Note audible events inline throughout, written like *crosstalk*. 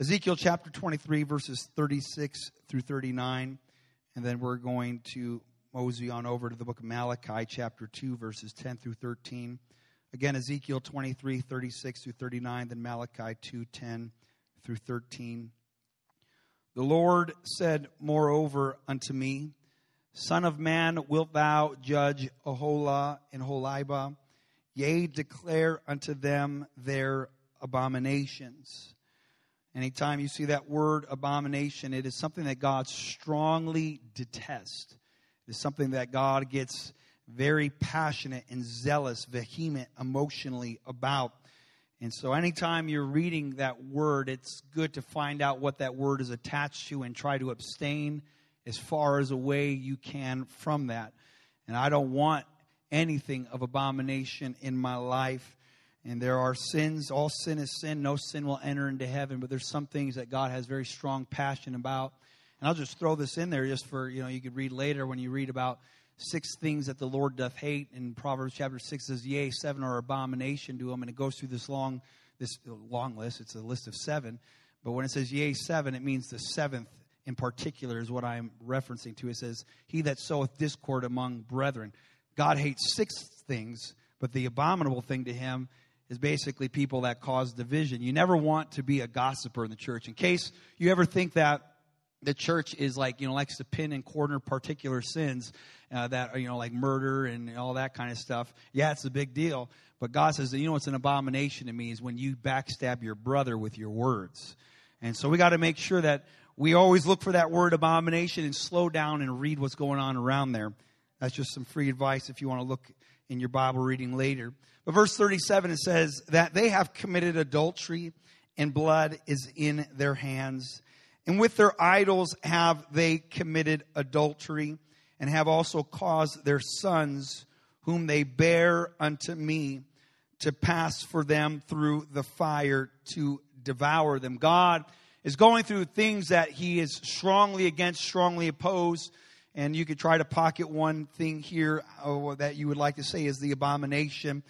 Ezekiel chapter 23, verses 36 through 39. And then we're going to mosey on over to the book of Malachi, chapter 2, verses 10 through 13. Again, Ezekiel 23, 36 through 39, then Malachi 2, 10 through 13. The Lord said, Moreover, unto me, Son of man, wilt thou judge Aholah and Aholibah? Yea, declare unto them their abominations. Anytime you see that word abomination, it is something that God strongly detests. It is something that God gets very passionate and zealous, vehement, emotionally about. And so, anytime you're reading that word, it's good to find out what that word is attached to and try to abstain as far as away you can from that. And I don't want anything of abomination in my life. And there are sins, all sin is sin, no sin will enter into heaven, but there's some things that God has very strong passion about. And I'll just throw this in there just for, you know, you could read later when you read about six things that the Lord doth hate. In Proverbs chapter 6 says, Yea, seven are abomination to him. And it goes through this long, this long list. It's a list of seven. But when it says, Yea, seven, it means the seventh in particular is what I'm referencing to. It says, He that soweth discord among brethren. God hates six things, but the abominable thing to him is basically people that cause division. You never want to be a gossiper in the church. In case you ever think that the church is like, you know, likes to pin and corner particular sins uh, that are, you know, like murder and all that kind of stuff. Yeah, it's a big deal. But God says, you know what's an abomination to me is when you backstab your brother with your words. And so we got to make sure that we always look for that word abomination and slow down and read what's going on around there. That's just some free advice if you want to look in your Bible reading later. But verse 37, it says that they have committed adultery and blood is in their hands. And with their idols have they committed adultery and have also caused their sons, whom they bear unto me, to pass for them through the fire to devour them. God is going through things that he is strongly against, strongly opposed. And you could try to pocket one thing here uh, that you would like to say is the abomination.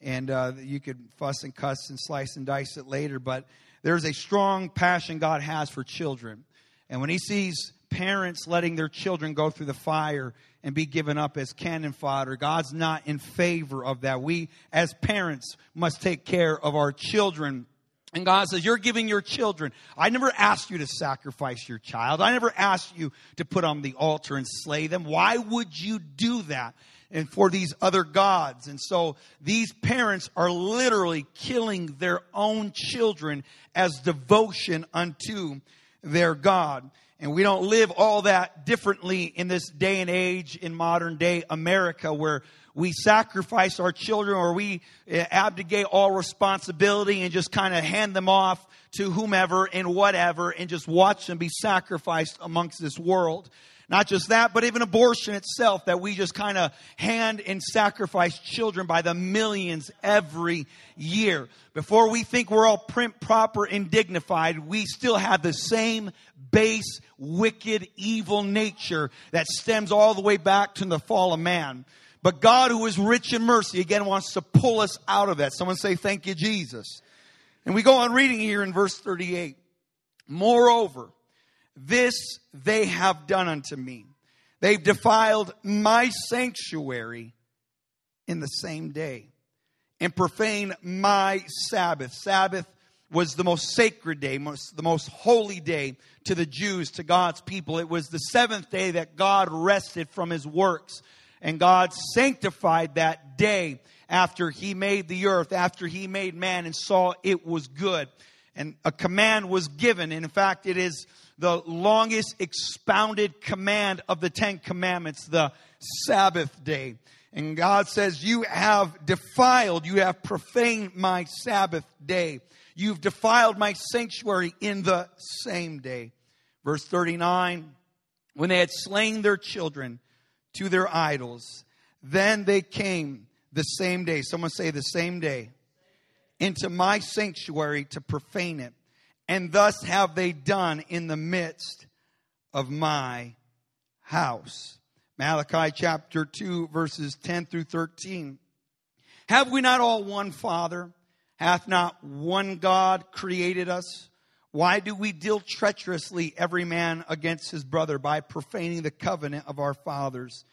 And uh, you could fuss and cuss and slice and dice it later. But there's a strong passion God has for children. And when he sees parents letting their children go through the fire and be given up as cannon fodder, God's not in favor of that. We, as parents, must take care of our children and God says, You're giving your children. I never asked you to sacrifice your child. I never asked you to put on the altar and slay them. Why would you do that? And for these other gods. And so these parents are literally killing their own children as devotion unto their God. And we don't live all that differently in this day and age in modern day America where we sacrifice our children or we eh, abdicate all responsibility and just kind of hand them off to whomever and whatever and just watch them be sacrificed amongst this world. Not just that, but even abortion itself, that we just kind of hand and sacrifice children by the millions every year. Before we think we're all print proper and dignified, we still have the same base, wicked, evil nature that stems all the way back to the fall of man. But God, who is rich in mercy, again wants to pull us out of that. Someone say, Thank you, Jesus. And we go on reading here in verse 38. Moreover, this they have done unto me. They've defiled my sanctuary in the same day and profaned my Sabbath. Sabbath was the most sacred day, most, the most holy day to the Jews, to God's people. It was the seventh day that God rested from his works. And God sanctified that day after he made the earth, after he made man and saw it was good. And a command was given. And in fact, it is the longest expounded command of the Ten Commandments, the Sabbath day. And God says, You have defiled, you have profaned my Sabbath day. You've defiled my sanctuary in the same day. Verse 39 When they had slain their children, to their idols. Then they came the same day, someone say the same day, into my sanctuary to profane it. And thus have they done in the midst of my house. Malachi chapter 2, verses 10 through 13. Have we not all one Father? Hath not one God created us? Why do we deal treacherously every man against his brother by profaning the covenant of our fathers?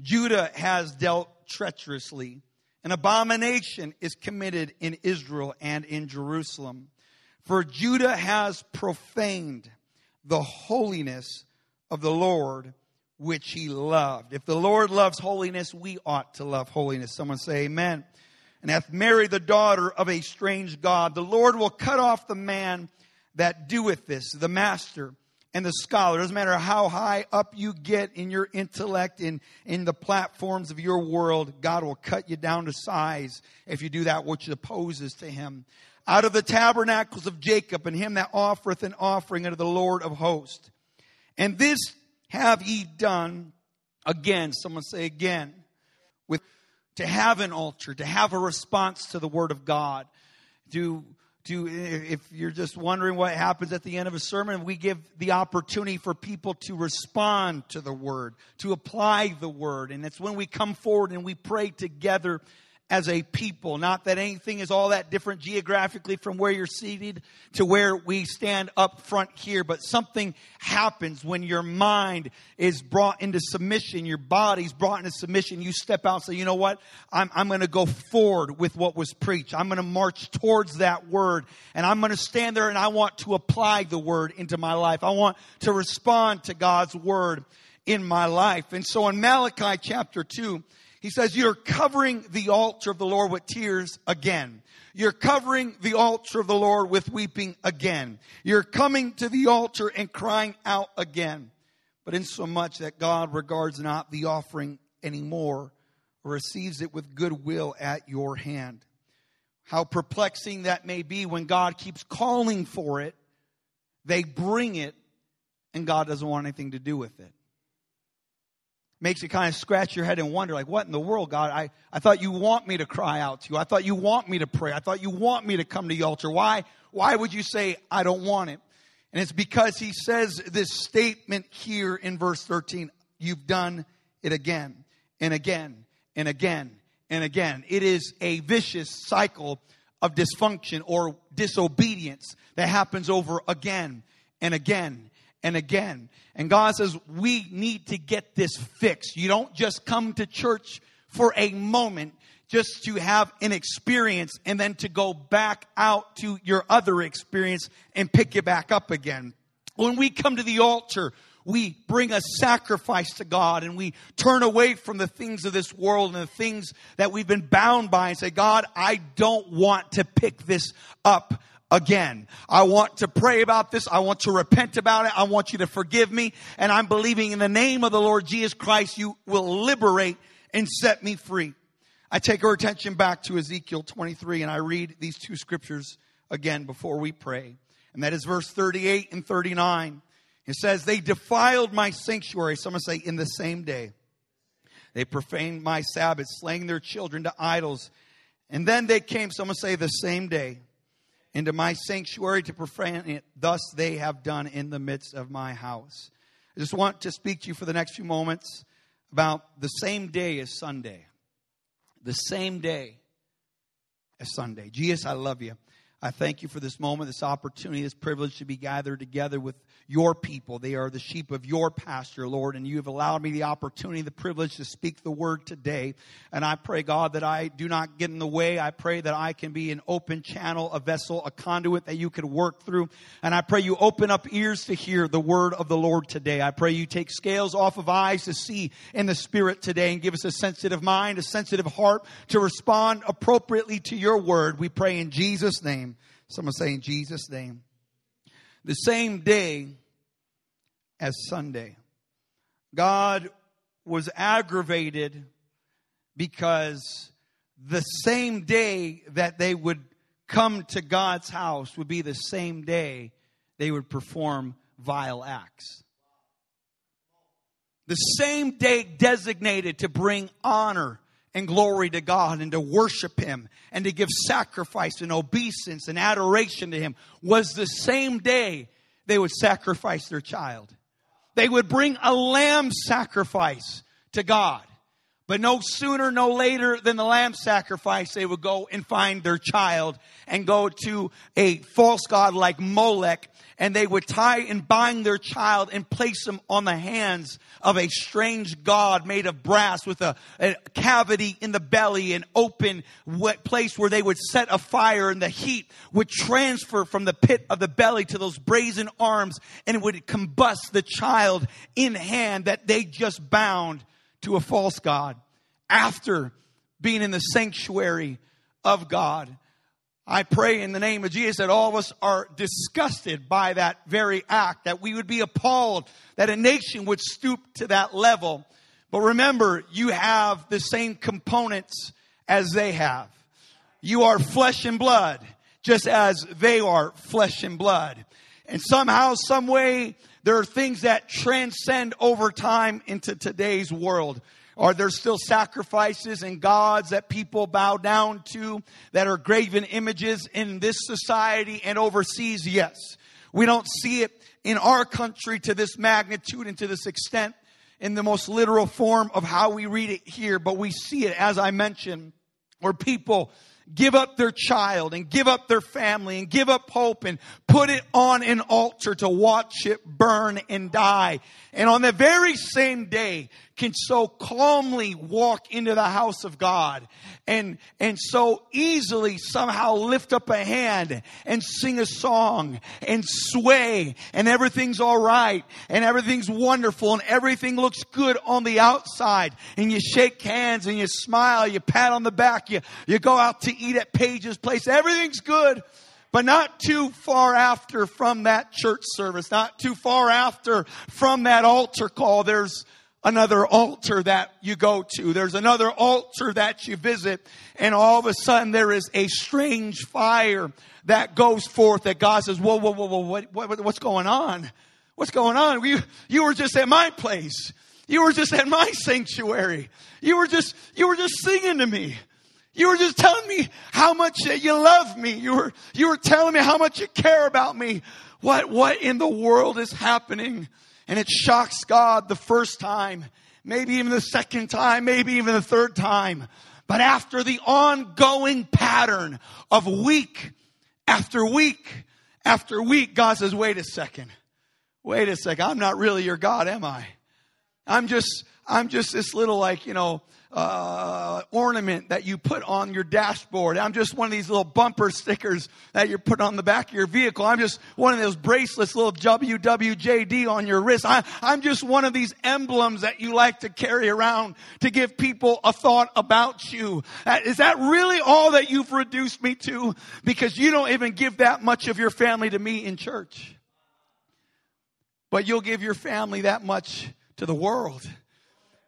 Judah has dealt treacherously. An abomination is committed in Israel and in Jerusalem. For Judah has profaned the holiness of the Lord, which he loved. If the Lord loves holiness, we ought to love holiness. Someone say amen. And hath married the daughter of a strange God. The Lord will cut off the man that doeth this, the master and the scholar. It doesn't matter how high up you get in your intellect, in, in the platforms of your world, God will cut you down to size if you do that which opposes to him. Out of the tabernacles of Jacob and him that offereth an offering unto the Lord of hosts. And this have ye done again. Someone say again. With to have an altar, to have a response to the word of God, to to if you're just wondering what happens at the end of a sermon we give the opportunity for people to respond to the word to apply the word and it's when we come forward and we pray together as a people. Not that anything is all that different geographically from where you're seated to where we stand up front here, but something happens when your mind is brought into submission, your body's brought into submission. You step out and say, you know what? I'm, I'm going to go forward with what was preached. I'm going to march towards that word and I'm going to stand there and I want to apply the word into my life. I want to respond to God's word in my life. And so in Malachi chapter 2, he says, You're covering the altar of the Lord with tears again. You're covering the altar of the Lord with weeping again. You're coming to the altar and crying out again. But in so much that God regards not the offering anymore or receives it with goodwill at your hand. How perplexing that may be when God keeps calling for it, they bring it, and God doesn't want anything to do with it makes you kind of scratch your head and wonder, like, what in the world, God? I, I thought you want me to cry out to you. I thought you want me to pray. I thought you want me to come to the altar. Why, why would you say, I don't want it? And it's because he says this statement here in verse 13. You've done it again and again and again and again. It is a vicious cycle of dysfunction or disobedience that happens over again and again and again. And God says, we need to get this fixed. You don't just come to church for a moment just to have an experience and then to go back out to your other experience and pick it back up again. When we come to the altar, we bring a sacrifice to God and we turn away from the things of this world and the things that we've been bound by and say, God, I don't want to pick this up again. I want to pray about this. I want to repent about it. I want you to forgive me. And I'm believing in the name of the Lord Jesus Christ, you will liberate and set me free. I take our attention back to Ezekiel 23 and I read these two scriptures again before we pray. And that is verse 38 and 39. It says, They defiled my sanctuary. Someone say, in the same day. They profaned my Sabbath, slaying their children to idols. And then they came, someone say, the same day into my sanctuary to profane it. Thus they have done in the midst of my house. I just want to speak to you for the next few moments about the same day as Sunday. The same day as Sunday. Jesus, I love you. I thank you for this moment, this opportunity, this privilege to be gathered together with your people. They are the sheep of your pasture, Lord, and you have allowed me the opportunity, the privilege to speak the word today. And I pray, God, that I do not get in the way. I pray that I can be an open channel, a vessel, a conduit that you could work through. And I pray you open up ears to hear the word of the Lord today. I pray you take scales off of eyes to see in the spirit today and give us a sensitive mind, a sensitive heart to respond appropriately to your word. We pray in Jesus' name. Someone say in Jesus' name. The same day as Sunday, God was aggravated because the same day that they would come to God's house would be the same day they would perform vile acts. The same day designated to bring honor and glory to God and to worship Him and to give sacrifice and obeisance and adoration to Him was the same day they would sacrifice their child. They would bring a lamb sacrifice to God. But no sooner, no later than the lamb sacrifice, they would go and find their child and go to a false god like Molech and they would tie and bind their child and place him on the hands of a strange god made of brass with a, a cavity in the belly, an open wet place where they would set a fire and the heat would transfer from the pit of the belly to those brazen arms and it would combust the child in hand that they just bound to a false god after being in the sanctuary of God. I pray in the name of Jesus that all of us are disgusted by that very act, that we would be appalled, that a nation would stoop to that level. But remember, you have the same components as they have. You are flesh and blood, just as they are flesh and blood. And somehow, some way, there are things that transcend over time into today's world. Are there still sacrifices and gods that people bow down to that are graven images in this society and overseas? Yes. We don't see it in our country to this magnitude and to this extent in the most literal form of how we read it here, but we see it, as I mentioned, where people give up their child and give up their family and give up hope and put it on an altar to watch it burn and die. And on the very same day, can so calmly walk into the house of God and, and so easily somehow lift up a hand and sing a song and sway and everything's all right and everything's wonderful and everything looks good on the outside and you shake hands and you smile, you pat on the back, you, you go out to eat at Page's place, everything's good but not too far after from that church service, not too far after from that altar call, there's another altar that you go to. There's another altar that you visit. And all of a sudden there is a strange fire that goes forth that God says, whoa, whoa, whoa, whoa, what, what, what's going on? What's going on? You, you were just at my place. You were just at my sanctuary. You were just, you were just singing to me. You were just telling me how much you love me. You were, you were telling me how much you care about me. What, what in the world is happening? And it shocks God the first time, maybe even the second time, maybe even the third time. But after the ongoing pattern of week after week after week, God says, wait a second. Wait a second. I'm not really your God, am I? I'm just, I'm just this little like, you know, uh, ornament that you put on your dashboard. I'm just one of these little bumper stickers that you're putting on the back of your vehicle. I'm just one of those bracelets, little WWJD on your wrist. I, I'm just one of these emblems that you like to carry around to give people a thought about you. Uh, is that really all that you've reduced me to? Because you don't even give that much of your family to me in church. But you'll give your family that much to the world.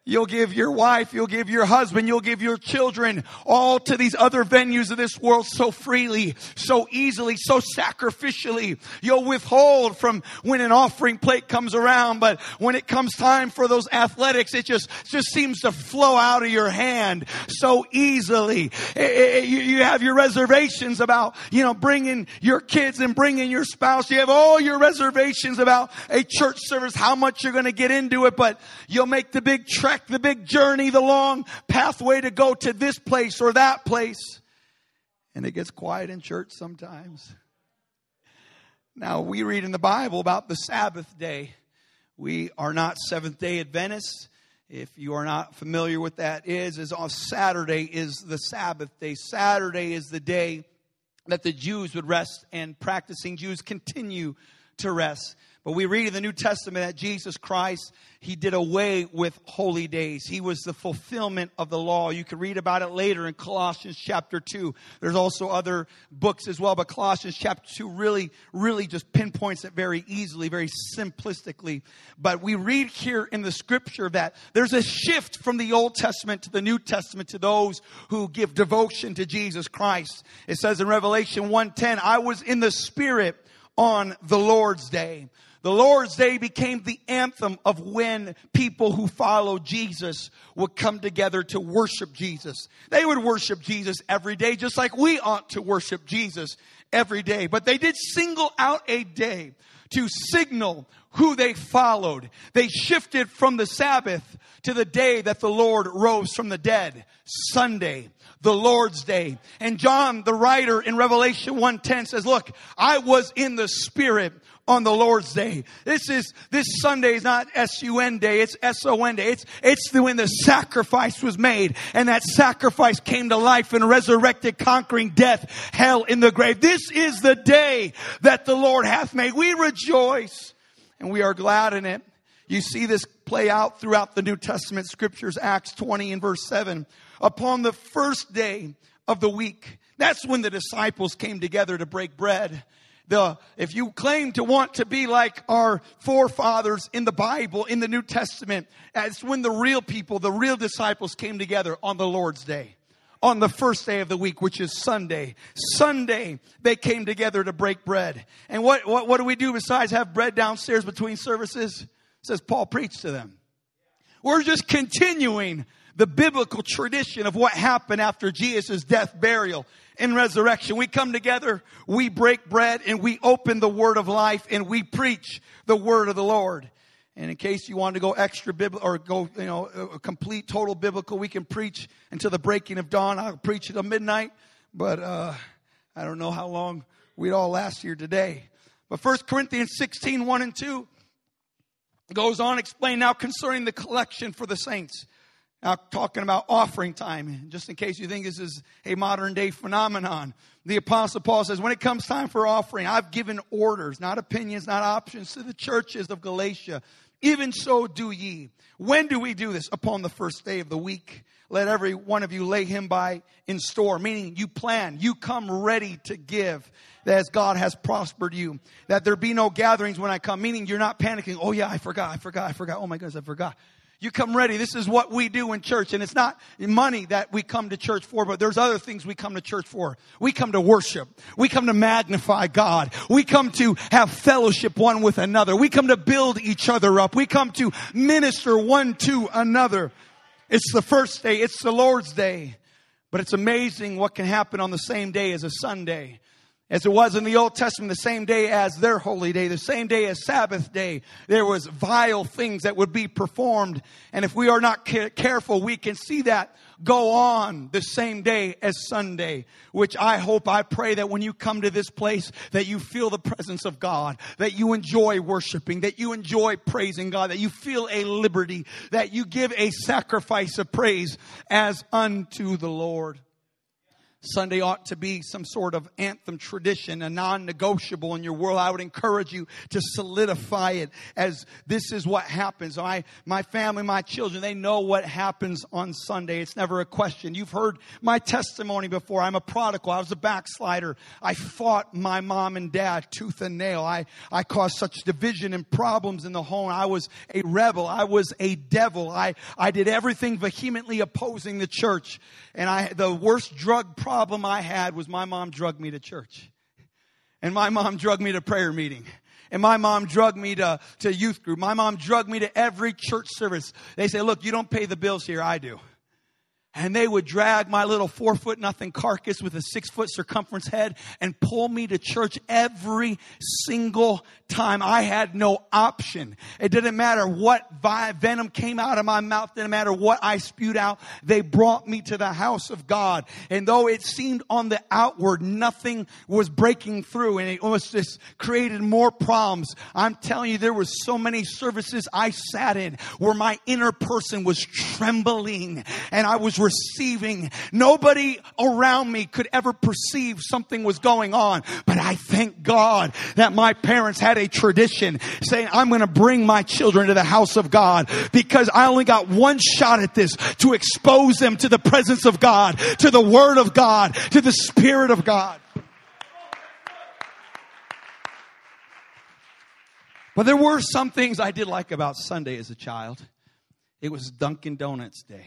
You'll give your wife, you'll give your husband, you'll give your children all to these other venues of this world so freely, so easily, so sacrificially. You'll withhold from when an offering plate comes around, but when it comes time for those athletics, it just, just seems to flow out of your hand so easily. It, it, you, you have your reservations about, you know, bringing your kids and bringing your spouse. You have all your reservations about a church service, how much you're going to get into it, but you'll make the big trek trek the big journey, the long pathway to go to this place or that place. And it gets quiet in church sometimes. Now, we read in the Bible about the Sabbath day. We are not Seventh day Adventists. If you are not familiar with that is, is on Saturday is the Sabbath day. Saturday is the day that the Jews would rest and practicing Jews continue to rest. But we read in the New Testament that Jesus Christ, He did away with holy days. He was the fulfillment of the law. You can read about it later in Colossians chapter 2. There's also other books as well, but Colossians chapter 2 really, really just pinpoints it very easily, very simplistically. But we read here in the scripture that there's a shift from the Old Testament to the New Testament to those who give devotion to Jesus Christ. It says in Revelation 1:10, I was in the Spirit on the Lord's day. The Lord's Day became the anthem of when people who follow Jesus would come together to worship Jesus. They would worship Jesus every day, just like we ought to worship Jesus every day, but they did single out a day to signal who they followed. They shifted from the Sabbath to the day that the Lord rose from the dead, Sunday, the Lord's day. And John, the writer in Revelation 1:10 says, "Look, I was in the spirit on the Lord's day. This is, this Sunday is not S-U-N day, it's S-O-N day. It's, it's the, when the sacrifice was made and that sacrifice came to life and resurrected conquering death, hell in the grave. This is the day that the Lord hath made. We rejoice and we are glad in it. You see this play out throughout the New Testament scriptures, Acts 20 and verse 7. Upon the first day of the week, that's when the disciples came together to break bread. The, if you claim to want to be like our forefathers in the Bible, in the New Testament, it's when the real people, the real disciples came together on the Lord's day on the first day of the week, which is Sunday. Sunday, they came together to break bread. And what, what, what do we do besides have bread downstairs between services? It says Paul preached to them. We're just continuing the biblical tradition of what happened after Jesus' death, burial, and resurrection. We come together, we break bread, and we open the word of life, and we preach the word of the Lord. And in case you want to go extra biblical or go, you know, complete, total biblical, we can preach until the breaking of dawn. I'll preach until midnight, but uh, I don't know how long we'd all last here today. But 1 Corinthians 16, 1 and 2 goes on explain now concerning the collection for the saints. Now, talking about offering time, just in case you think this is a modern day phenomenon. The apostle Paul says, when it comes time for offering, I've given orders, not opinions, not options to the churches of Galatia. Even so do ye. When do we do this? Upon the first day of the week. Let every one of you lay him by in store, meaning you plan, you come ready to give as God has prospered you. That there be no gatherings when I come, meaning you're not panicking. Oh yeah, I forgot, I forgot, I forgot. Oh my goodness, I forgot. You come ready. This is what we do in church. And it's not money that we come to church for, but there's other things we come to church for. We come to worship. We come to magnify God. We come to have fellowship one with another. We come to build each other up. We come to minister one to another. It's the first day. It's the Lord's day. But it's amazing what can happen on the same day as a Sunday as it was in the Old Testament, the same day as their holy day, the same day as Sabbath day, there was vile things that would be performed. And if we are not careful, we can see that go on the same day as Sunday, which I hope, I pray that when you come to this place, that you feel the presence of God, that you enjoy worshiping, that you enjoy praising God, that you feel a liberty, that you give a sacrifice of praise as unto the Lord. Sunday ought to be some sort of anthem tradition, a non negotiable in your world. I would encourage you to solidify it as this is what happens. I, my family, my children, they know what happens on Sunday. It's never a question. You've heard my testimony before. I'm a prodigal. I was a backslider. I fought my mom and dad tooth and nail. I, I caused such division and problems in the home. I was a rebel. I was a devil. I, I did everything vehemently opposing the church. And I, the worst drug problem problem I had was my mom drugged me to church. And my mom drugged me to prayer meeting. And my mom drugged me to, to youth group. My mom drugged me to every church service. They say, look, you don't pay the bills here, I do and they would drag my little four foot nothing carcass with a six foot circumference head and pull me to church every single time. I had no option. It didn't matter what venom came out of my mouth, didn't matter what I spewed out. They brought me to the house of God. And though it seemed on the outward nothing was breaking through and it was just created more problems, I'm telling you, there were so many services I sat in where my inner person was trembling and I was receiving. Nobody around me could ever perceive something was going on. But I thank God that my parents had a tradition saying, I'm going to bring my children to the house of God because I only got one shot at this to expose them to the presence of God, to the word of God, to the spirit of God. But there were some things I did like about Sunday as a child. It was Dunkin' Donuts Day.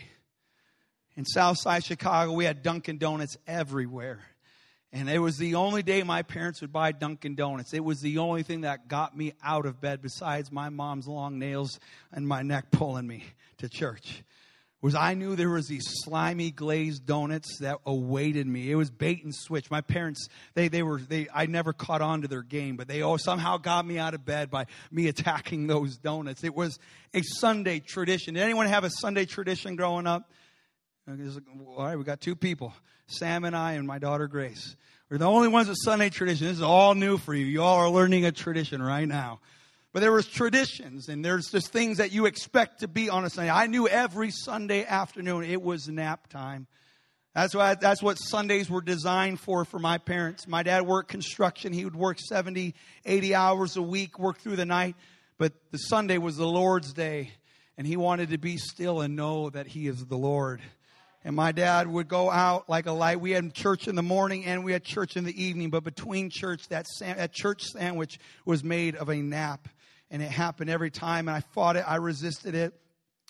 In Southside Chicago, we had Dunkin' Donuts everywhere. And it was the only day my parents would buy Dunkin' Donuts. It was the only thing that got me out of bed besides my mom's long nails and my neck pulling me to church was I knew there was these slimy glazed donuts that awaited me. It was bait and switch. My parents, they, they were, they, I never caught on to their game, but they somehow got me out of bed by me attacking those donuts. It was a Sunday tradition. Did anyone have a Sunday tradition growing up? All right, we got two people, Sam and I and my daughter Grace. We're the only ones with Sunday tradition. This is all new for you. You all are learning a tradition right now. But there was traditions and there's just things that you expect to be on a Sunday. I knew every Sunday afternoon it was nap time. That's why that's what Sundays were designed for for my parents. My dad worked construction. He would work 70, 80 hours a week, work through the night. But the Sunday was the Lord's day and he wanted to be still and know that he is the Lord. And my dad would go out like a light. We had church in the morning and we had church in the evening, but between church, that, that church sandwich was made of a nap and it happened every time. And I fought it, I resisted it.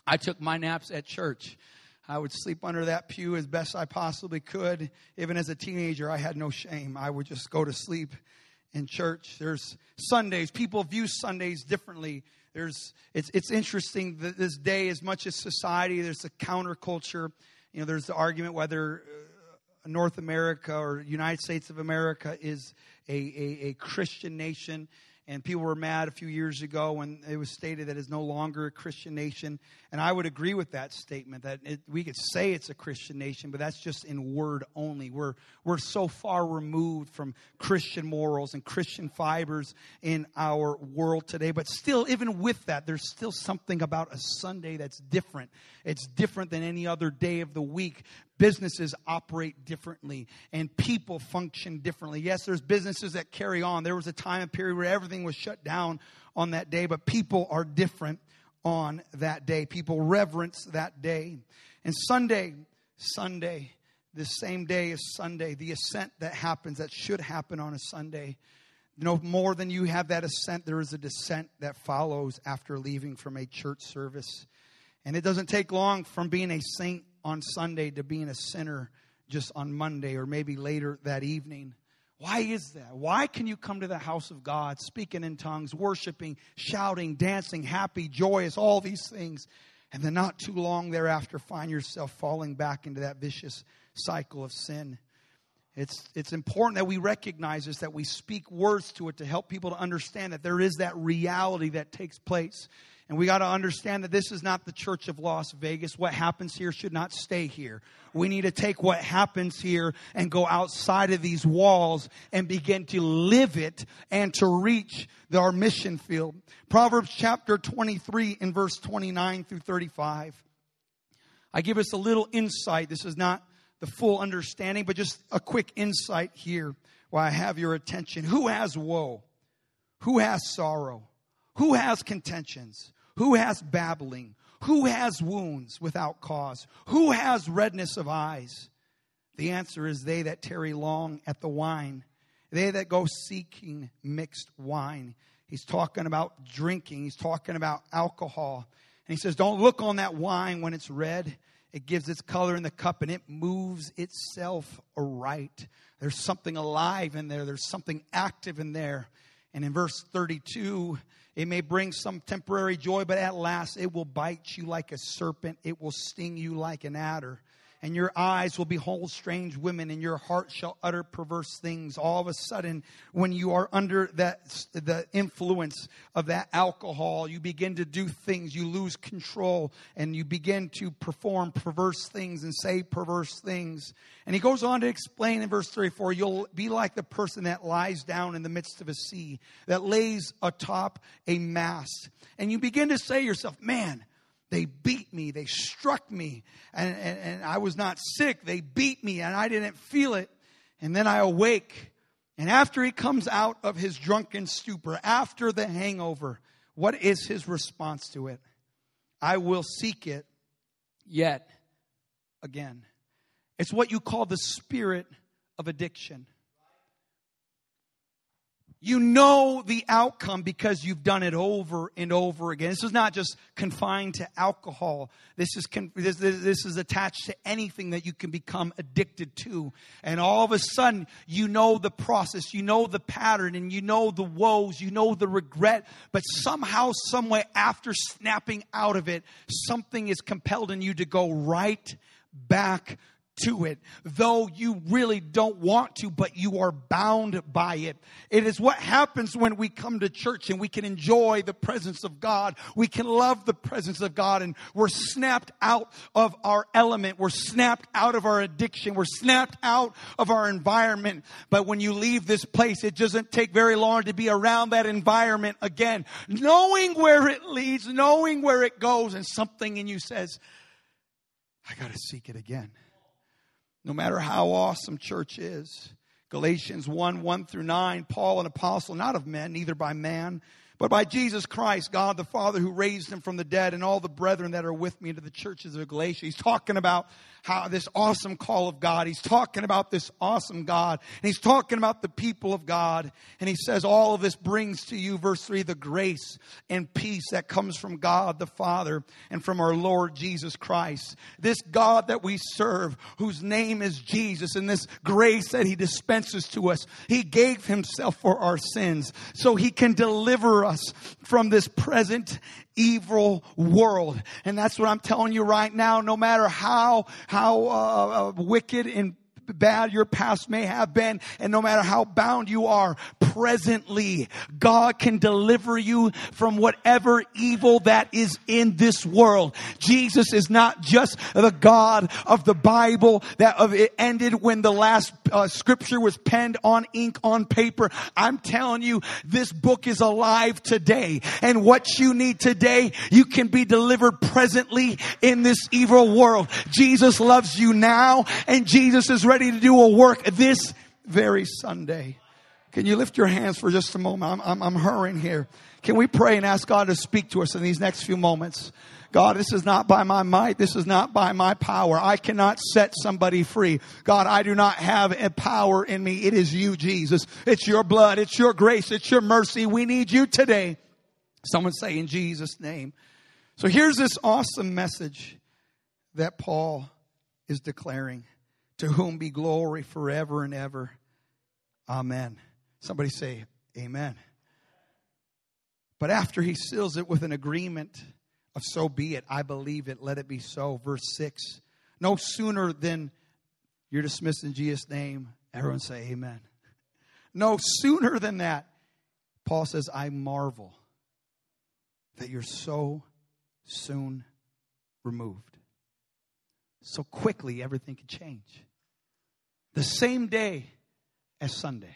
I took my naps at church. I would sleep under that pew as best I possibly could. Even as a teenager, I had no shame. I would just go to sleep in church. There's Sundays. People view Sundays differently. There's, it's, it's interesting that this day, as much as society, there's a counterculture. You know, there's the argument whether uh, North America or United States of America is a, a, a Christian nation and people were mad a few years ago when it was stated that it's no longer a Christian nation. And I would agree with that statement that it, we could say it's a Christian nation, but that's just in word only. We're, we're so far removed from Christian morals and Christian fibers in our world today. But still, even with that, there's still something about a Sunday that's different. It's different than any other day of the week businesses operate differently and people function differently. Yes, there's businesses that carry on. There was a time and period where everything was shut down on that day, but people are different on that day. People reverence that day. And Sunday, Sunday, the same day as Sunday, the ascent that happens, that should happen on a Sunday. No more than you have that ascent, there is a descent that follows after leaving from a church service. And it doesn't take long from being a saint on Sunday to being a sinner just on Monday or maybe later that evening. Why is that? Why can you come to the house of God speaking in tongues, worshiping, shouting, dancing, happy, joyous, all these things, and then not too long thereafter find yourself falling back into that vicious cycle of sin? It's, it's important that we recognize this, that we speak words to it to help people to understand that there is that reality that takes place. And we got to understand that this is not the church of Las Vegas. What happens here should not stay here. We need to take what happens here and go outside of these walls and begin to live it and to reach our mission field. Proverbs chapter 23 in verse 29 through 35. I give us a little insight. This is not the full understanding, but just a quick insight here while I have your attention. Who has woe? Who has sorrow? Who has contentions? Who has babbling? Who has wounds without cause? Who has redness of eyes? The answer is they that tarry long at the wine, they that go seeking mixed wine. He's talking about drinking, he's talking about alcohol. And he says, Don't look on that wine when it's red. It gives its color in the cup and it moves itself aright. There's something alive in there, there's something active in there. And in verse 32, it may bring some temporary joy, but at last it will bite you like a serpent. It will sting you like an adder. And your eyes will behold strange women, and your heart shall utter perverse things. All of a sudden, when you are under that the influence of that alcohol, you begin to do things, you lose control, and you begin to perform perverse things and say perverse things. And he goes on to explain in verse 34 you'll be like the person that lies down in the midst of a sea, that lays atop a mast. And you begin to say to yourself, man, they beat me, they struck me, and, and, and I was not sick. They beat me, and I didn't feel it. And then I awake. And after he comes out of his drunken stupor, after the hangover, what is his response to it? I will seek it yet again. It's what you call the spirit of addiction. You know the outcome because you've done it over and over again. This is not just confined to alcohol. This is, con- this, this is attached to anything that you can become addicted to. And all of a sudden, you know the process, you know the pattern, and you know the woes, you know the regret. But somehow, someway, after snapping out of it, something is compelled in you to go right back to it, though you really don't want to, but you are bound by it. It is what happens when we come to church and we can enjoy the presence of God. We can love the presence of God and we're snapped out of our element. We're snapped out of our addiction. We're snapped out of our environment. But when you leave this place, it doesn't take very long to be around that environment again, knowing where it leads, knowing where it goes, and something in you says, I got to seek it again no matter how awesome church is. Galatians 1 1 through 9, Paul, an apostle, not of men, neither by man, but by Jesus Christ, God the Father who raised him from the dead, and all the brethren that are with me into the churches of Galatia. He's talking about how this awesome call of God. He's talking about this awesome God. And he's talking about the people of God. And he says, All of this brings to you, verse 3, the grace and peace that comes from God the Father and from our Lord Jesus Christ. This God that we serve, whose name is Jesus, and this grace that he dispenses to us, he gave himself for our sins so he can deliver us from this present evil world. And that's what I'm telling you right now. No matter how, how uh, uh wicked and bad your past may have been, and no matter how bound you are presently, God can deliver you from whatever evil that is in this world. Jesus is not just the God of the Bible that of it ended when the last uh, scripture was penned on ink on paper. I'm telling you, this book is alive today, and what you need today, you can be delivered presently in this evil world. Jesus loves you now, and Jesus is ready ready to do a work this very Sunday. Can you lift your hands for just a moment? I'm, I'm, I'm hurrying here. Can we pray and ask God to speak to us in these next few moments? God, this is not by my might. This is not by my power. I cannot set somebody free. God, I do not have a power in me. It is you, Jesus. It's your blood. It's your grace. It's your mercy. We need you today. Someone say in Jesus' name. So here's this awesome message that Paul is declaring to whom be glory forever and ever. Amen. Somebody say, Amen. But after he seals it with an agreement of so be it, I believe it, let it be so. Verse 6. No sooner than you're dismissed in Jesus' name, everyone say amen. No sooner than that, Paul says, I marvel that you're so soon removed so quickly everything could change. The same day as Sunday.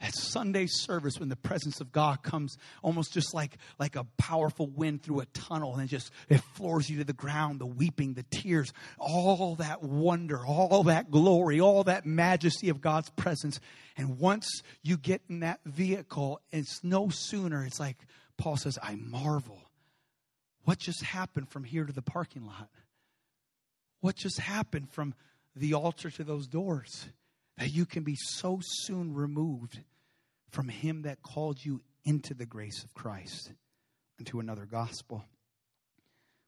That Sunday service when the presence of God comes almost just like, like a powerful wind through a tunnel and just it floors you to the ground, the weeping, the tears, all that wonder, all that glory, all that majesty of God's presence. And once you get in that vehicle, it's no sooner, it's like Paul says, I marvel. What just happened from here to the parking lot? What just happened from the altar to those doors that you can be so soon removed from him that called you into the grace of Christ into another gospel.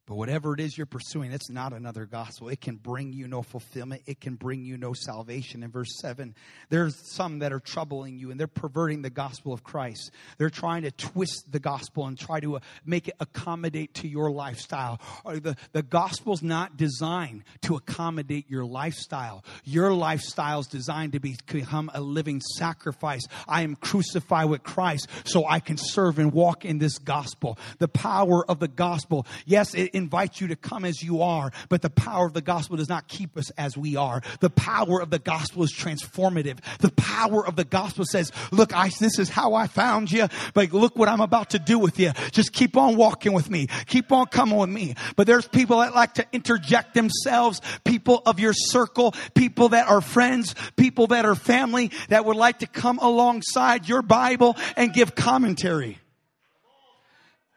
But whatever it is you're pursuing, it's not another gospel. It can bring you no fulfillment. It can bring you no salvation. In verse 7, there's some that are troubling you and they're perverting the gospel of Christ. They're trying to twist the gospel and try to uh, make it accommodate to your lifestyle. Or the, the gospel's not designed to accommodate your lifestyle. Your lifestyle's designed to become a living sacrifice. I am crucified with Christ so I can serve and walk in this gospel. The power of the gospel. Yes, it invites you to come as you are, but the power of the gospel does not keep us as we are. The power of the gospel is transformative. The power of the gospel says, look, I, this is how I found you, but look what I'm about to do with you. Just keep on walking with me. Keep on coming with me. But there's people that like to interject themselves, people of your circle, people that are friends, people that are family that would like to come alongside your Bible and give commentary.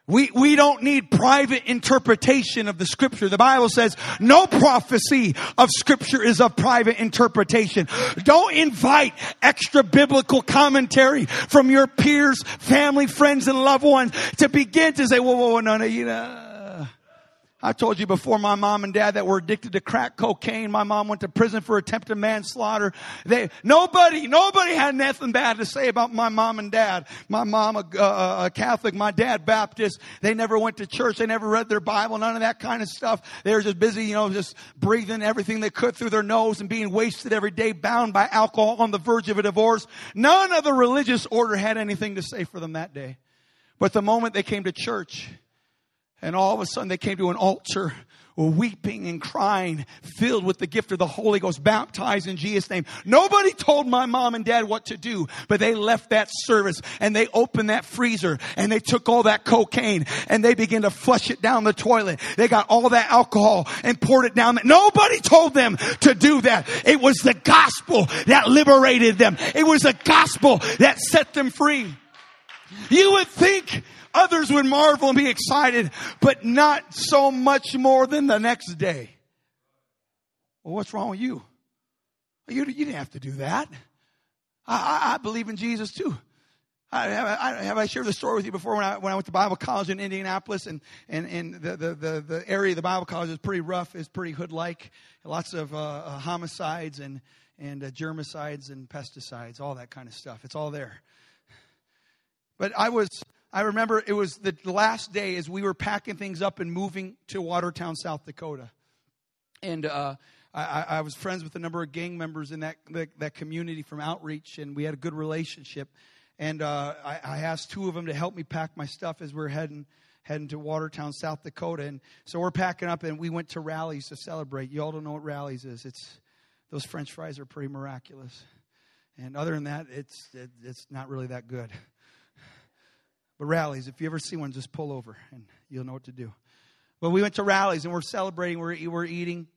We, we don't need private interpretation of the scripture. The Bible says no prophecy of scripture is of private interpretation. Don't invite extra biblical commentary from your peers, family, friends, and loved ones to begin to say, whoa, whoa, whoa, no, no, you know. I told you before my mom and dad that were addicted to crack cocaine. My mom went to prison for attempted manslaughter. They, nobody, nobody had nothing bad to say about my mom and dad. My mom, a, a, a, Catholic, my dad, Baptist. They never went to church. They never read their Bible, none of that kind of stuff. They were just busy, you know, just breathing everything they could through their nose and being wasted every day, bound by alcohol on the verge of a divorce. None of the religious order had anything to say for them that day. But the moment they came to church, and all of a sudden they came to an altar weeping and crying, filled with the gift of the Holy Ghost, baptized in Jesus' name. Nobody told my mom and dad what to do, but they left that service and they opened that freezer and they took all that cocaine and they began to flush it down the toilet. They got all that alcohol and poured it down. Nobody told them to do that. It was the gospel that liberated them. It was the gospel that set them free. You would think Others would marvel and be excited, but not so much more than the next day. Well, what's wrong with you? You, you didn't have to do that. I, I, I believe in Jesus too. I, have, I, have I shared the story with you before when I, when I went to Bible college in Indianapolis and, and, and the, the, the, the area of the Bible college is pretty rough, is pretty hood-like. Lots of uh, uh, homicides and, and uh, germicides and pesticides, all that kind of stuff. It's all there. But I was I remember it was the last day as we were packing things up and moving to Watertown, South Dakota. And uh, I, I, was friends with a number of gang members in that, that, that, community from outreach, and we had a good relationship. And uh, I, I, asked two of them to help me pack my stuff as we are heading heading to Watertown, South Dakota. And so we're packing up, and we went to Rally's to celebrate. You all don't know what Rally's is. It's those French fries are pretty miraculous. And other than that, it's it, it's not really that good. But Rally's, if you ever see one, just pull over and you'll know what to do. Well, we went to Rally's and we're celebrating, we're, we're eating,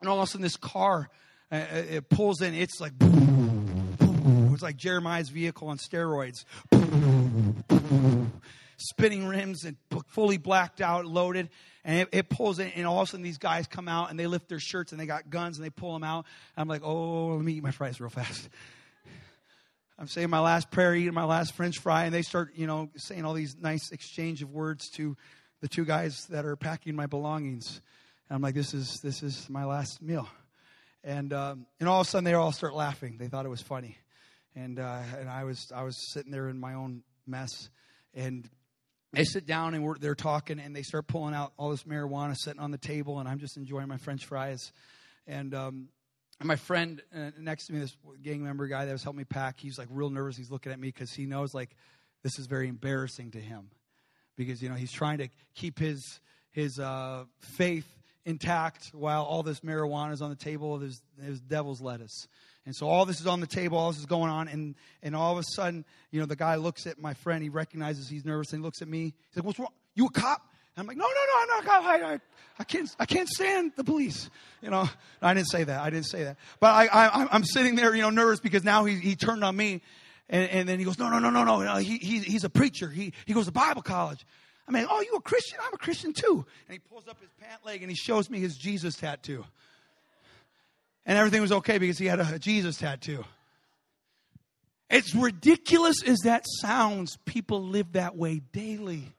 and all of a sudden this car uh, uh it pulls in. It's like, it's like Jeremiah's vehicle on steroids. Spinning rims and fully blacked out, loaded. And it, it, pulls in, and all of a sudden these guys come out and they lift their shirts and they got guns and they pull them out. I'm like, oh, let me eat my fries real fast. I'm saying my last prayer, eating my last French fry, and they start, you know, saying all these nice exchange of words to the two guys that are packing my belongings. And I'm like, this is this is my last meal, and um, and all of a sudden they all start laughing. They thought it was funny, and uh, and I was I was sitting there in my own mess, and they sit down and they're talking, and they start pulling out all this marijuana sitting on the table, and I'm just enjoying my French fries, and um, and my friend uh, next to me, this gang member guy that was helping me pack, he's like real nervous. He's looking at me because he knows like this is very embarrassing to him because you know he's trying to keep his his uh, faith intact while all this marijuana is on the table. There's, there's devil's lettuce. And so all this is on the table, all this is going on, and, and all of a sudden, you know, the guy looks at my friend, he recognizes he's nervous, and he looks at me. He's like, What's wrong? You a cop? I'm like, no, no, no, I'm not God. I, I, I, can't, I can't stand the police. You know, I didn't say that. I didn't say that. But I, I, I'm sitting there, you know, nervous because now he, he turned on me. And, and then he goes, no, no, no, no, no. Uh, he, he, he's a preacher. He, he goes to Bible college. I mean, oh, you a Christian? I'm a Christian too. And he pulls up his pant leg and he shows me his Jesus tattoo. And everything was okay because he had a Jesus tattoo. It's ridiculous as that sounds. People live that way daily.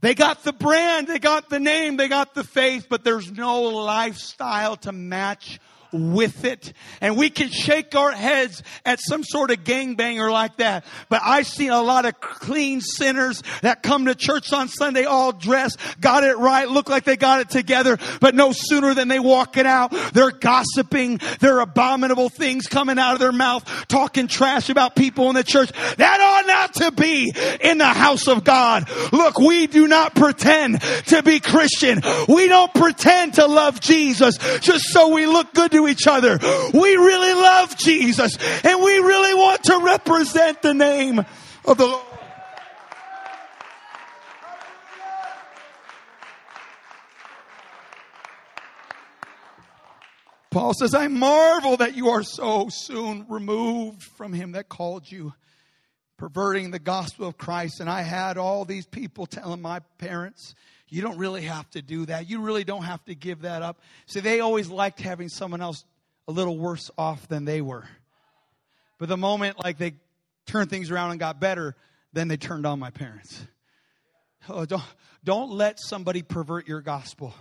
They got the brand, they got the name, they got the faith, but there's no lifestyle to match with it. And we can shake our heads at some sort of gangbanger like that. But I've seen a lot of clean sinners that come to church on Sunday all dressed, got it right, look like they got it together, but no sooner than they walk it out, they're gossiping, they're abominable things coming out of their mouth, talking trash about people in the church. That ought not to be in the house of God. Look, we do not pretend to be Christian. We don't pretend to love Jesus just so we look good to each other. We really love Jesus and we really want to represent the name of the Lord. Paul says, I marvel that you are so soon removed from him that called you perverting the gospel of Christ. And I had all these people telling my parents, you don't really have to do that. You really don't have to give that up. See, they always liked having someone else a little worse off than they were. But the moment like they turned things around and got better, then they turned on my parents. Oh, don't, don't let somebody pervert your gospel.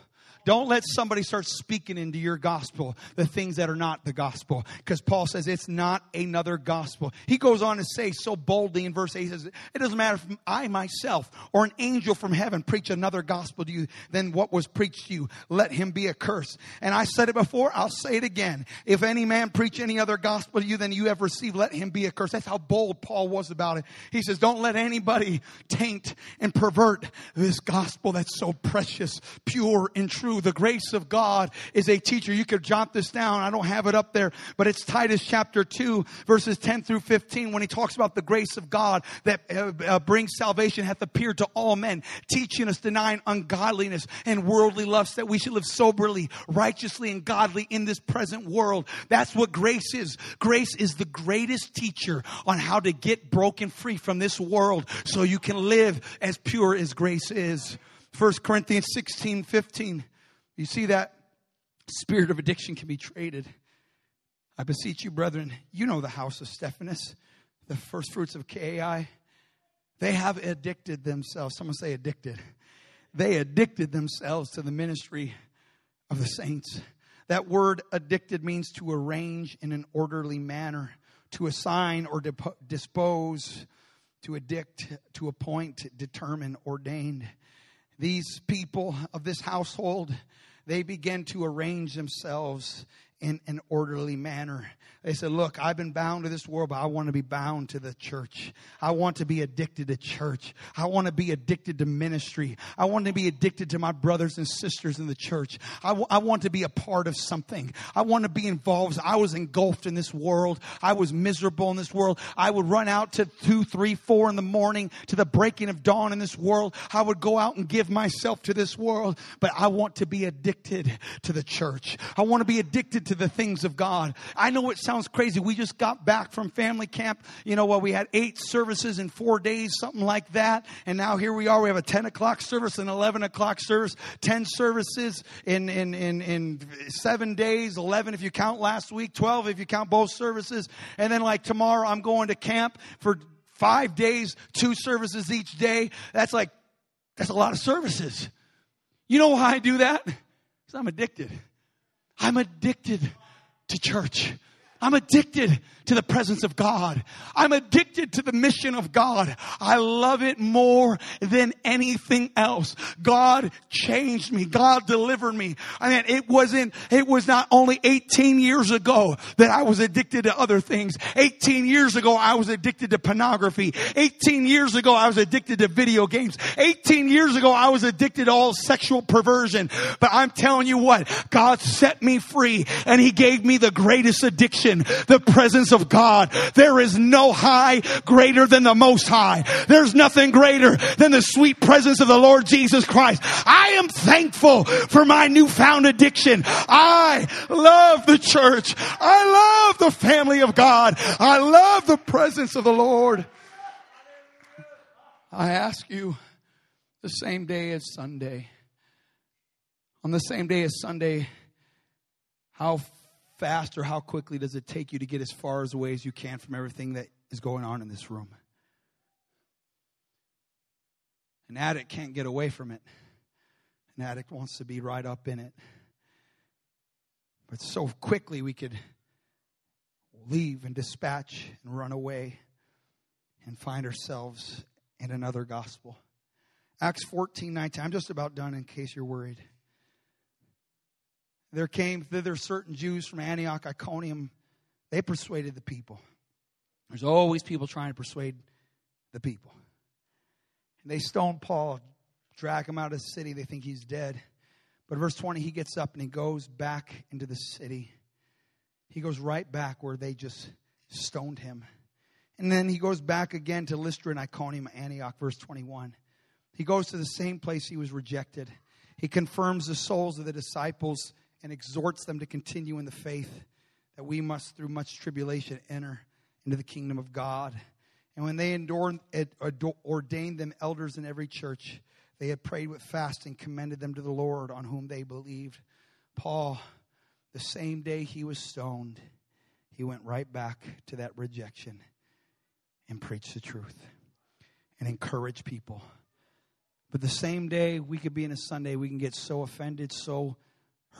Don't let somebody start speaking into your gospel the things that are not the gospel. Because Paul says it's not another gospel. He goes on to say so boldly in verse 8, he says, It doesn't matter if I myself or an angel from heaven preach another gospel to you than what was preached to you. Let him be accursed. And I said it before, I'll say it again. If any man preach any other gospel to you than you have received, let him be accursed. That's how bold Paul was about it. He says, Don't let anybody taint and pervert this gospel that's so precious, pure, and true the grace of God is a teacher. You could jot this down. I don't have it up there, but it's Titus chapter 2, verses 10 through 15, when he talks about the grace of God that uh, uh, brings salvation hath appeared to all men, teaching us denying ungodliness and worldly lusts that we should live soberly, righteously, and godly in this present world. That's what grace is. Grace is the greatest teacher on how to get broken free from this world so you can live as pure as grace is. 1 Corinthians 16, 15. You see that spirit of addiction can be traded. I beseech you, brethren, you know the house of Stephanas, the first fruits of Achaia. They have addicted themselves. Someone say addicted. They addicted themselves to the ministry of the saints. That word addicted means to arrange in an orderly manner, to assign or dispose, to addict, to appoint, determine, ordained. These people of this household they began to arrange themselves in an orderly manner. They said, Look, I've been bound to this world, but I want to be bound to the church. I want to be addicted to church. I want to be addicted to ministry. I want to be addicted to my brothers and sisters in the church. I, w- I want to be a part of something. I want to be involved. I was engulfed in this world. I was miserable in this world. I would run out to two, three, four in the morning to the breaking of dawn in this world. I would go out and give myself to this world, but I want to be addicted to the church. I want to be addicted to the things of God. I know it sounds crazy. We just got back from family camp. You know what? Well, we had eight services in four days, something like that. And now here we are. We have a 10 o'clock service, an 11 o'clock service, 10 services in, in, in, in seven days, 11 if you count last week, 12 if you count both services. And then like tomorrow, I'm going to camp for five days, two services each day. That's like, that's a lot of services. You know why I do that? Because I'm addicted. I'm addicted to church. I'm addicted to the presence of God. I'm addicted to the mission of God. I love it more than anything else. God changed me. God delivered me. I mean, it wasn't, it was not only 18 years ago that I was addicted to other things. 18 years ago, I was addicted to pornography. 18 years ago, I was addicted to video games. 18 years ago, I was addicted to all sexual perversion. But I'm telling you what, God set me free and He gave me the greatest addiction, the presence of God. There is no high greater than the most high. There's nothing greater than the sweet presence of the Lord Jesus Christ. I am thankful for my newfound addiction. I love the church. I love the family of God. I love the presence of the Lord. I ask you the same day as Sunday. On the same day as Sunday, how fast or how quickly does it take you to get as far as away as you can from everything that is going on in this room? An addict can't get away from it. An addict wants to be right up in it. But so quickly we could leave and dispatch and run away and find ourselves in another gospel. Acts 14 19. I'm just about done in case you're worried there came thither certain Jews from Antioch, Iconium. They persuaded the people. There's always people trying to persuade the people. And they stone Paul, drag him out of the city. They think he's dead. But verse 20, he gets up and he goes back into the city. He goes right back where they just stoned him. And then he goes back again to Lystra and Iconium, Antioch, verse 21. He goes to the same place he was rejected. He confirms the souls of the disciples and exhorts them to continue in the faith that we must, through much tribulation, enter into the kingdom of God. And when they ordained them elders in every church, they had prayed with fasting, commended them to the Lord on whom they believed. Paul, the same day he was stoned, he went right back to that rejection and preached the truth and encouraged people. But the same day we could be in a Sunday, we can get so offended, so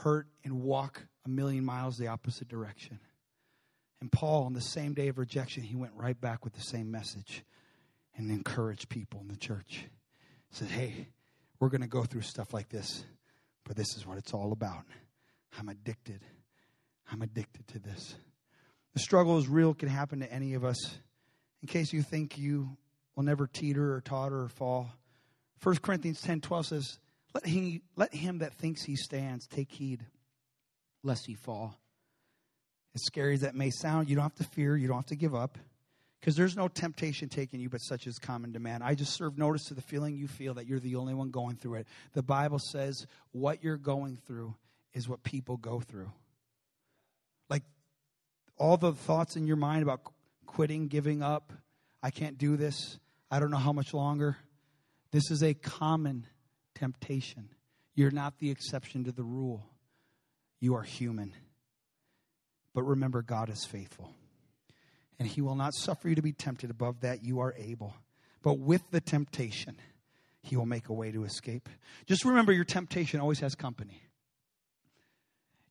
hurt, and walk a million miles the opposite direction. And Paul, on the same day of rejection, he went right back with the same message and encouraged people in the church. He said, Hey, we're going to go through stuff like this, but this is what it's all about. I'm addicted. I'm addicted to this. The struggle is real, can happen to any of us. In case you think you will never teeter or totter or fall, 1 Corinthians 10 12 says, let him, let him that thinks he stands take heed lest he fall. As scary as that may sound, you don't have to fear, you don't have to give up, because there's no temptation taking you but such as common demand. I just serve notice to the feeling you feel that you're the only one going through it. The Bible says what you're going through is what people go through. Like all the thoughts in your mind about quitting, giving up, I can't do this, I don't know how much longer. This is a common temptation. You're not the exception to the rule. You are human. But remember, God is faithful. And He will not suffer you to be tempted above that you are able. But with the temptation, He will make a way to escape. Just remember, your temptation always has company.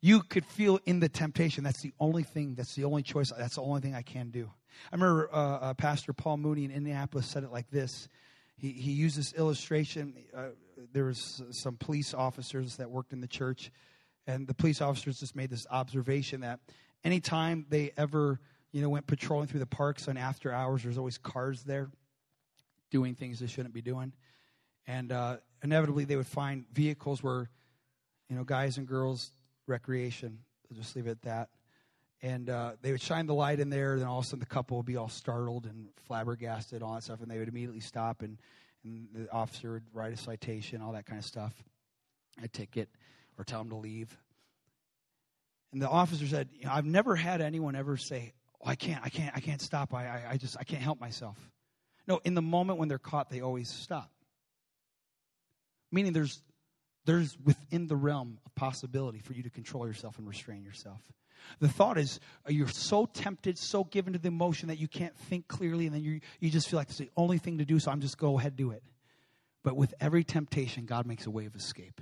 You could feel in the temptation. That's the only thing, that's the only choice, that's the only thing I can do. I remember uh, uh, Pastor Paul Mooney in Indianapolis said it like this. He, he used this illustration. Uh, there was some police officers that worked in the church, and the police officers just made this observation that anytime they ever you know went patrolling through the parks on after hours there's always cars there doing things they shouldn't be doing and uh, inevitably they would find vehicles where you know guys and girls recreation I'll just leave it at that and uh, they would shine the light in there then all of a sudden the couple would be all startled and flabbergasted all that stuff and they would immediately stop and, and the officer would write a citation all that kind of stuff a ticket or tell them to leave and the officer said, you know, I've never had anyone ever say, oh, I can't, I can't, I can't stop. I, I, I just, I can't help myself. No, in the moment when they're caught, they always stop. Meaning there's, there's within the realm of possibility for you to control yourself and restrain yourself. The thought is uh, you're so tempted, so given to the emotion that you can't think clearly, and then you, you just feel like it's the only thing to do, so I'm just go ahead, do it. But with every temptation, God makes a way of escape.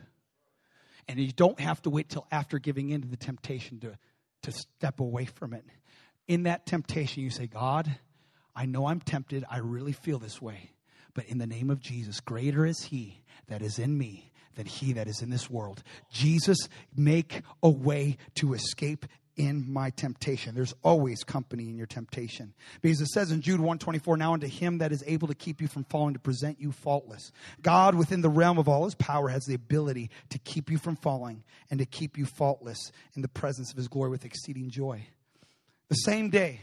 And you don't have to wait till after giving in to the temptation to, to step away from it. In that temptation, you say, God, I know I'm tempted. I really feel this way. But in the name of Jesus, greater is He that is in me than He that is in this world. Jesus, make a way to escape in my temptation. There's always company in your temptation. Because it says in Jude 124, now unto him that is able to keep you from falling, to present you faultless. God, within the realm of all his power, has the ability to keep you from falling and to keep you faultless in the presence of his glory with exceeding joy. The same day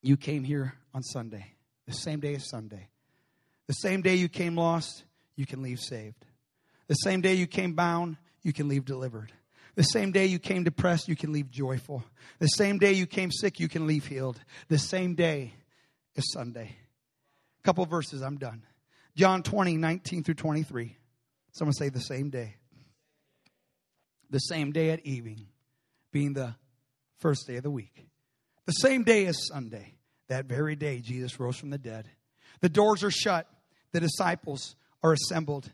you came here on Sunday, the same day as Sunday, the same day you came lost, you can leave saved. The same day you came bound, you can leave delivered. The same day you came depressed, you can leave joyful. The same day you came sick, you can leave healed. The same day is Sunday. A couple verses, I'm done. John 20, 19 through 23. Someone say the same day. The same day at evening, being the first day of the week. The same day as Sunday. That very day, Jesus rose from the dead. The doors are shut. The disciples are assembled.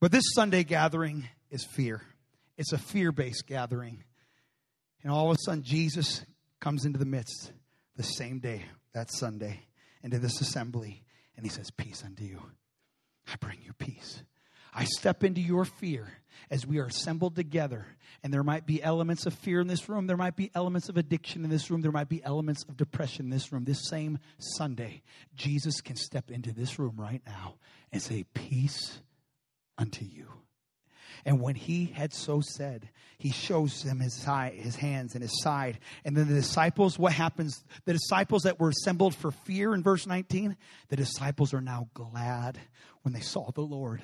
But this Sunday gathering is fear. It's a fear based gathering. And all of a sudden, Jesus comes into the midst the same day, that Sunday, into this assembly, and he says, Peace unto you. I bring you peace. I step into your fear as we are assembled together. And there might be elements of fear in this room. There might be elements of addiction in this room. There might be elements of depression in this room. This same Sunday, Jesus can step into this room right now and say, Peace unto you. And when he had so said, he shows them his side, his hands and his side. And then the disciples, what happens? The disciples that were assembled for fear in verse 19, the disciples are now glad when they saw the Lord.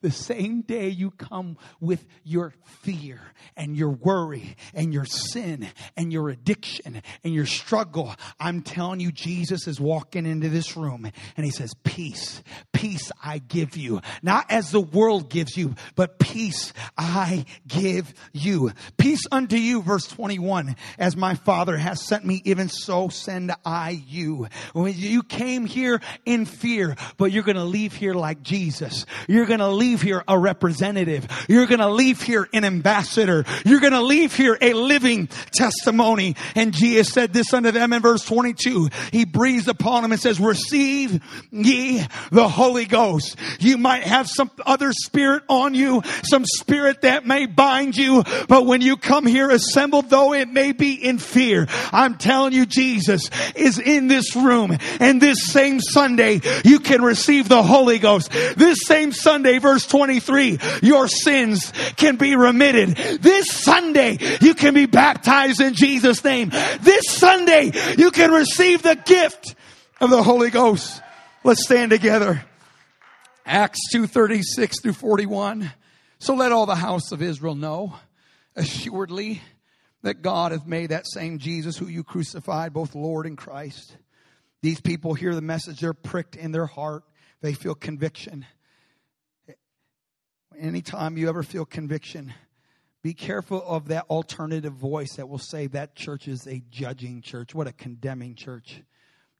The same day you come with your fear and your worry and your sin and your addiction and your struggle, I'm telling you, Jesus is walking into this room and he says, Peace, peace I give you. Not as the world gives you, but peace I give you. Peace unto you, verse 21, as my Father has sent me, even so send I you. When you came here in fear, but you're going to leave here like Jesus. You're going to leave here a representative. You're going to leave here an ambassador. You're going to leave here a living testimony. And Jesus said this unto them in verse 22. He breathes upon them and says, receive ye the Holy Ghost. You might have some other spirit on you, some spirit that may bind you, but when you come here assembled, though it may be in fear, I'm telling you, Jesus is in this room. And this same Sunday, you can receive the Holy Ghost. This same Sunday, verse 23, your sins can be remitted. This Sunday, you can be baptized in Jesus' name. This Sunday, you can receive the gift of the Holy Ghost. Let's stand together. Acts 2:36 through 41. So let all the house of Israel know assuredly that God hath made that same Jesus who you crucified both Lord and Christ. These people hear the message, they're pricked in their heart. They feel conviction. Anytime you ever feel conviction, be careful of that alternative voice that will say that church is a judging church. What a condemning church.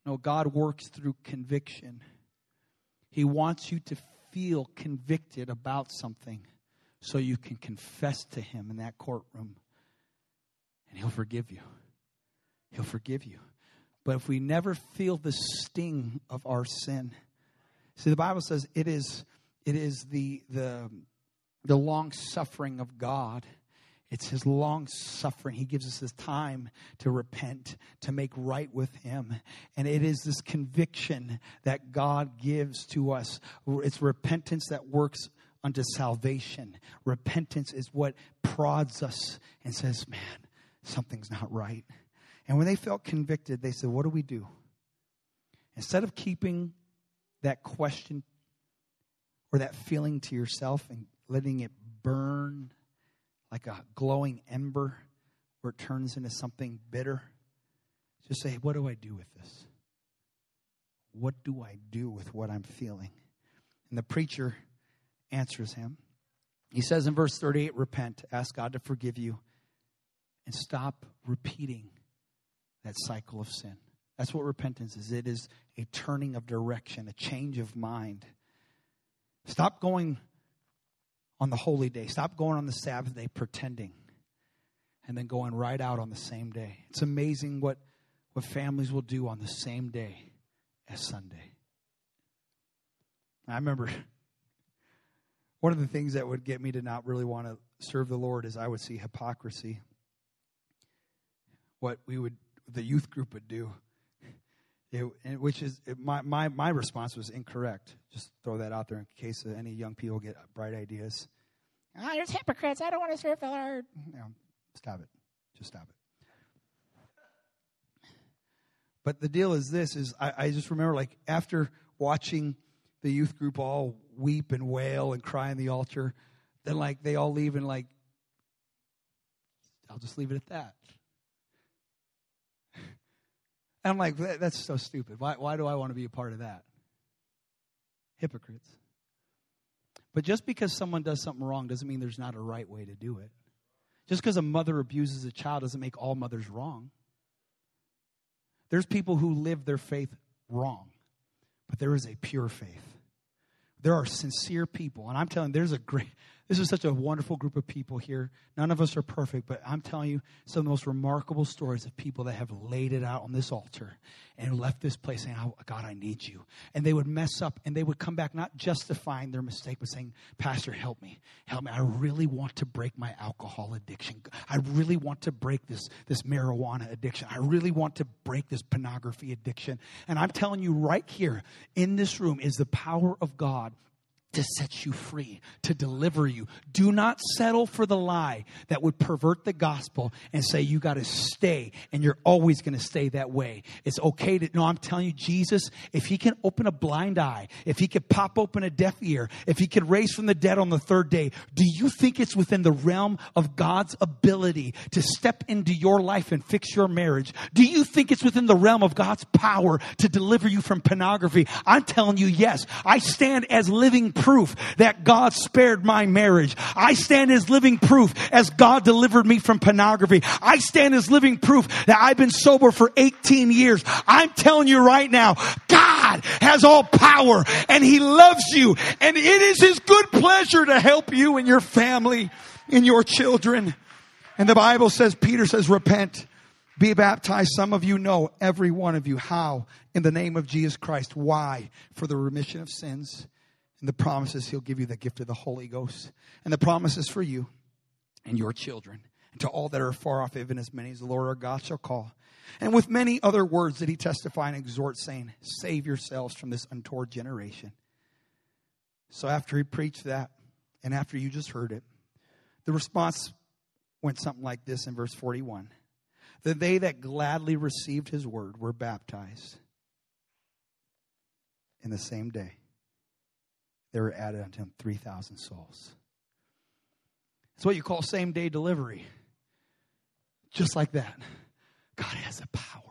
No, God works through conviction. He wants you to feel convicted about something so you can confess to Him in that courtroom. And He'll forgive you. He'll forgive you. But if we never feel the sting of our sin, see, the Bible says it is, it is the, the, the long suffering of God. It's his long suffering. He gives us this time to repent, to make right with him. And it is this conviction that God gives to us. It's repentance that works unto salvation. Repentance is what prods us and says, man, something's not right. And when they felt convicted, they said, What do we do? Instead of keeping that question or that feeling to yourself and letting it burn like a glowing ember where it turns into something bitter, just say, What do I do with this? What do I do with what I'm feeling? And the preacher answers him. He says in verse 38 Repent, ask God to forgive you, and stop repeating that cycle of sin. That's what repentance is. It is a turning of direction, a change of mind. Stop going on the holy day. Stop going on the Sabbath day pretending and then going right out on the same day. It's amazing what, what families will do on the same day as Sunday. I remember *laughs* one of the things that would get me to not really want to serve the Lord is I would see hypocrisy. What we would the youth group would do. It, which is it, my, my, my response was incorrect. Just throw that out there in case any young people get bright ideas. Ah, oh, there's hypocrites. I don't want to serve the Lord. No, stop it. Just stop it. But the deal is this: is I, I just remember like after watching the youth group all weep and wail and cry on the altar, then like they all leave and like I'll just leave it at that. And I'm like, that's so stupid. Why, why do I want to be a part of that? Hypocrites. But just because someone does something wrong doesn't mean there's not a right way to do it. Just because a mother abuses a child doesn't make all mothers wrong. There's people who live their faith wrong, but there is a pure faith. There are sincere people, and I'm telling you, there's a great, this is such a wonderful group of people here. None of us are perfect, but I'm telling you some of the most remarkable stories of people that have laid it out on this altar and left this place saying, oh, God, I need you. And they would mess up and they would come back not justifying their mistake, but saying, Pastor, help me. Help me. I really want to break my alcohol addiction. I really want to break this, this marijuana addiction. I really want to break this pornography addiction. And I'm telling you right here in this room is the power of God to set you free, to deliver you. Do not settle for the lie that would pervert the gospel and say you got to stay and you're always going to stay that way. It's okay to, no, I'm telling you, Jesus, if he can open a blind eye, if he could pop open a deaf ear, if he could raise from the dead on the third day, do you think it's within the realm of God's ability to step into your life and fix your marriage? Do you think it's within the realm of God's power to deliver you from pornography? I'm telling you, yes. I stand as living proof that God spared my marriage. I stand as living proof as God delivered me from pornography. I stand as living proof that I've been sober for 18 years. I'm telling you right now, God has all power and He loves you and it is His good pleasure to help you and your family and your children. And the Bible says, Peter says, repent. Be baptized. Some of you know, every one of you. How? In the name of Jesus Christ. Why? For the remission of sins and the promises he'll give you the gift of the Holy Ghost. And the promises for you and your children. And to all that are far off, even as many as the Lord our God shall call. And with many other words did he testify and exhort, saying, Save yourselves from this untoward generation. So after he preached that, and after you just heard it, the response went something like this in verse 41 that they that gladly received his word were baptized in the same day there were added unto him 3,000 souls. It's what you call same day delivery. Just like that. God has the power.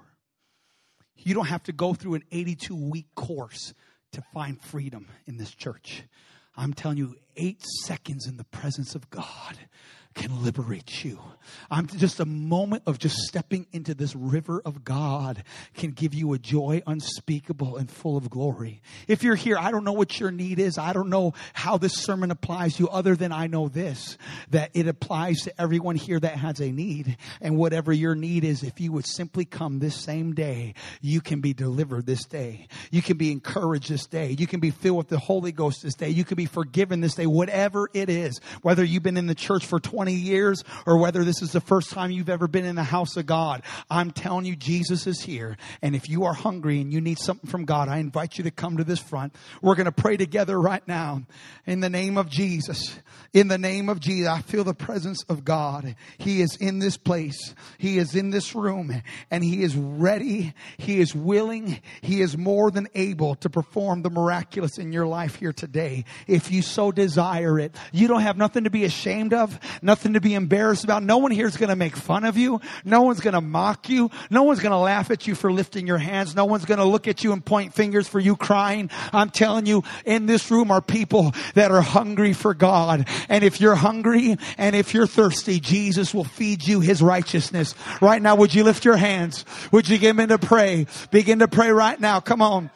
You don't have to go through an 82 week course to find freedom in this church. I'm telling you, eight seconds in the presence of God can liberate you. I'm just a moment of just stepping into this river of God can give you a joy unspeakable and full of glory. If you're here, I don't know what your need is. I don't know how this sermon applies to you other than I know this, that it applies to everyone here that has a need. And whatever your need is, if you would simply come this same day, you can be delivered this day. You can be encouraged this day. You can be filled with the Holy Ghost this day. You can be forgiven this day, whatever it is, whether you've been in the church for 20 20 years or whether this is the first time you've ever been in the house of God, I'm telling you, Jesus is here. And if you are hungry and you need something from God, I invite you to come to this front. We're going to pray together right now in the name of Jesus. In the name of Jesus, I feel the presence of God. He is in this place. He is in this room and he is ready. He is willing. He is more than able to perform the miraculous in your life here today. If you so desire it, you don't have nothing to be ashamed of, nothing to be embarrassed about. No one here is going to make fun of you. No one's going to mock you. No one's going to laugh at you for lifting your hands. No one's going to look at you and point fingers for you crying. I'm telling you, in this room are people that are hungry for God. And if you're hungry and if you're thirsty, Jesus will feed you his righteousness. Right now, would you lift your hands? Would you begin to pray? Begin to pray right now. Come on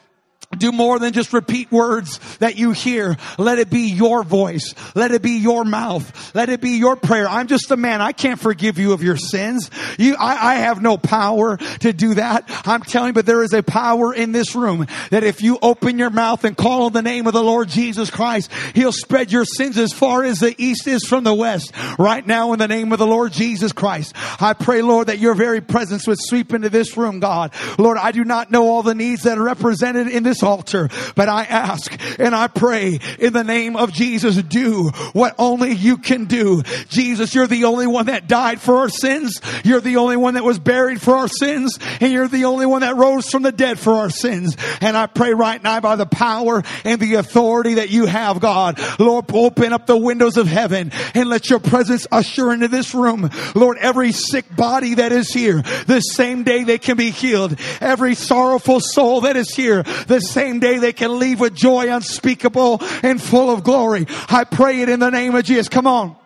do more than just repeat words that you hear. Let it be your voice. Let it be your mouth. Let it be your prayer. I'm just a man. I can't forgive you of your sins. You, I, I have no power to do that. I'm telling you, but there is a power in this room that if you open your mouth and call on the name of the Lord Jesus Christ, He'll spread your sins as far as the east is from the west. Right now in the name of the Lord Jesus Christ, I pray, Lord, that your very presence would sweep into this room, God. Lord, I do not know all the needs that are represented in this this altar, but I ask and I pray in the name of Jesus, do what only you can do. Jesus, you're the only one that died for our sins. You're the only one that was buried for our sins. And you're the only one that rose from the dead for our sins. And I pray right now by the power and the authority that you have, God, Lord, open up the windows of heaven and let your presence usher into this room. Lord, every sick body that is here, the same day they can be healed. Every sorrowful soul that is here, the same day they can leave with joy unspeakable and full of glory. I pray it in the name of Jesus. Come on.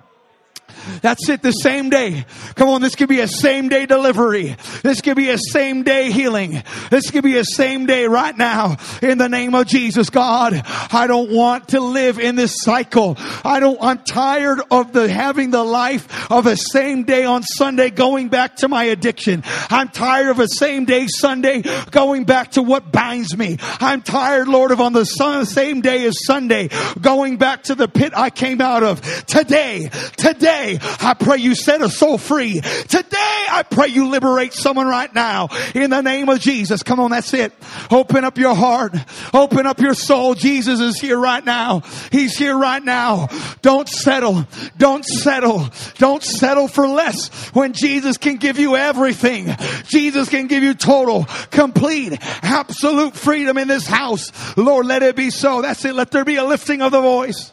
That's it, the same day. Come on, this could be a same day delivery. This could be a same day healing. This could be a same day right now in the name of Jesus. God, I don't want to live in this cycle. I don't, I'm tired of the having the life of a same day on Sunday going back to my addiction. I'm tired of a same day Sunday going back to what binds me. I'm tired, Lord, of on the same day as Sunday going back to the pit I came out of. Today, today, I pray you set a soul free. Today, I pray you liberate someone right now in the name of Jesus. Come on, that's it. Open up your heart. Open up your soul. Jesus is here right now. He's here right now. Don't settle. Don't settle. Don't settle for less when Jesus can give you everything. Jesus can give you total, complete, absolute freedom in this house. Lord, let it be so. That's it. Let there be a lifting of the voice.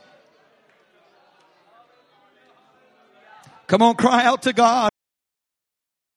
Come on, cry out to God.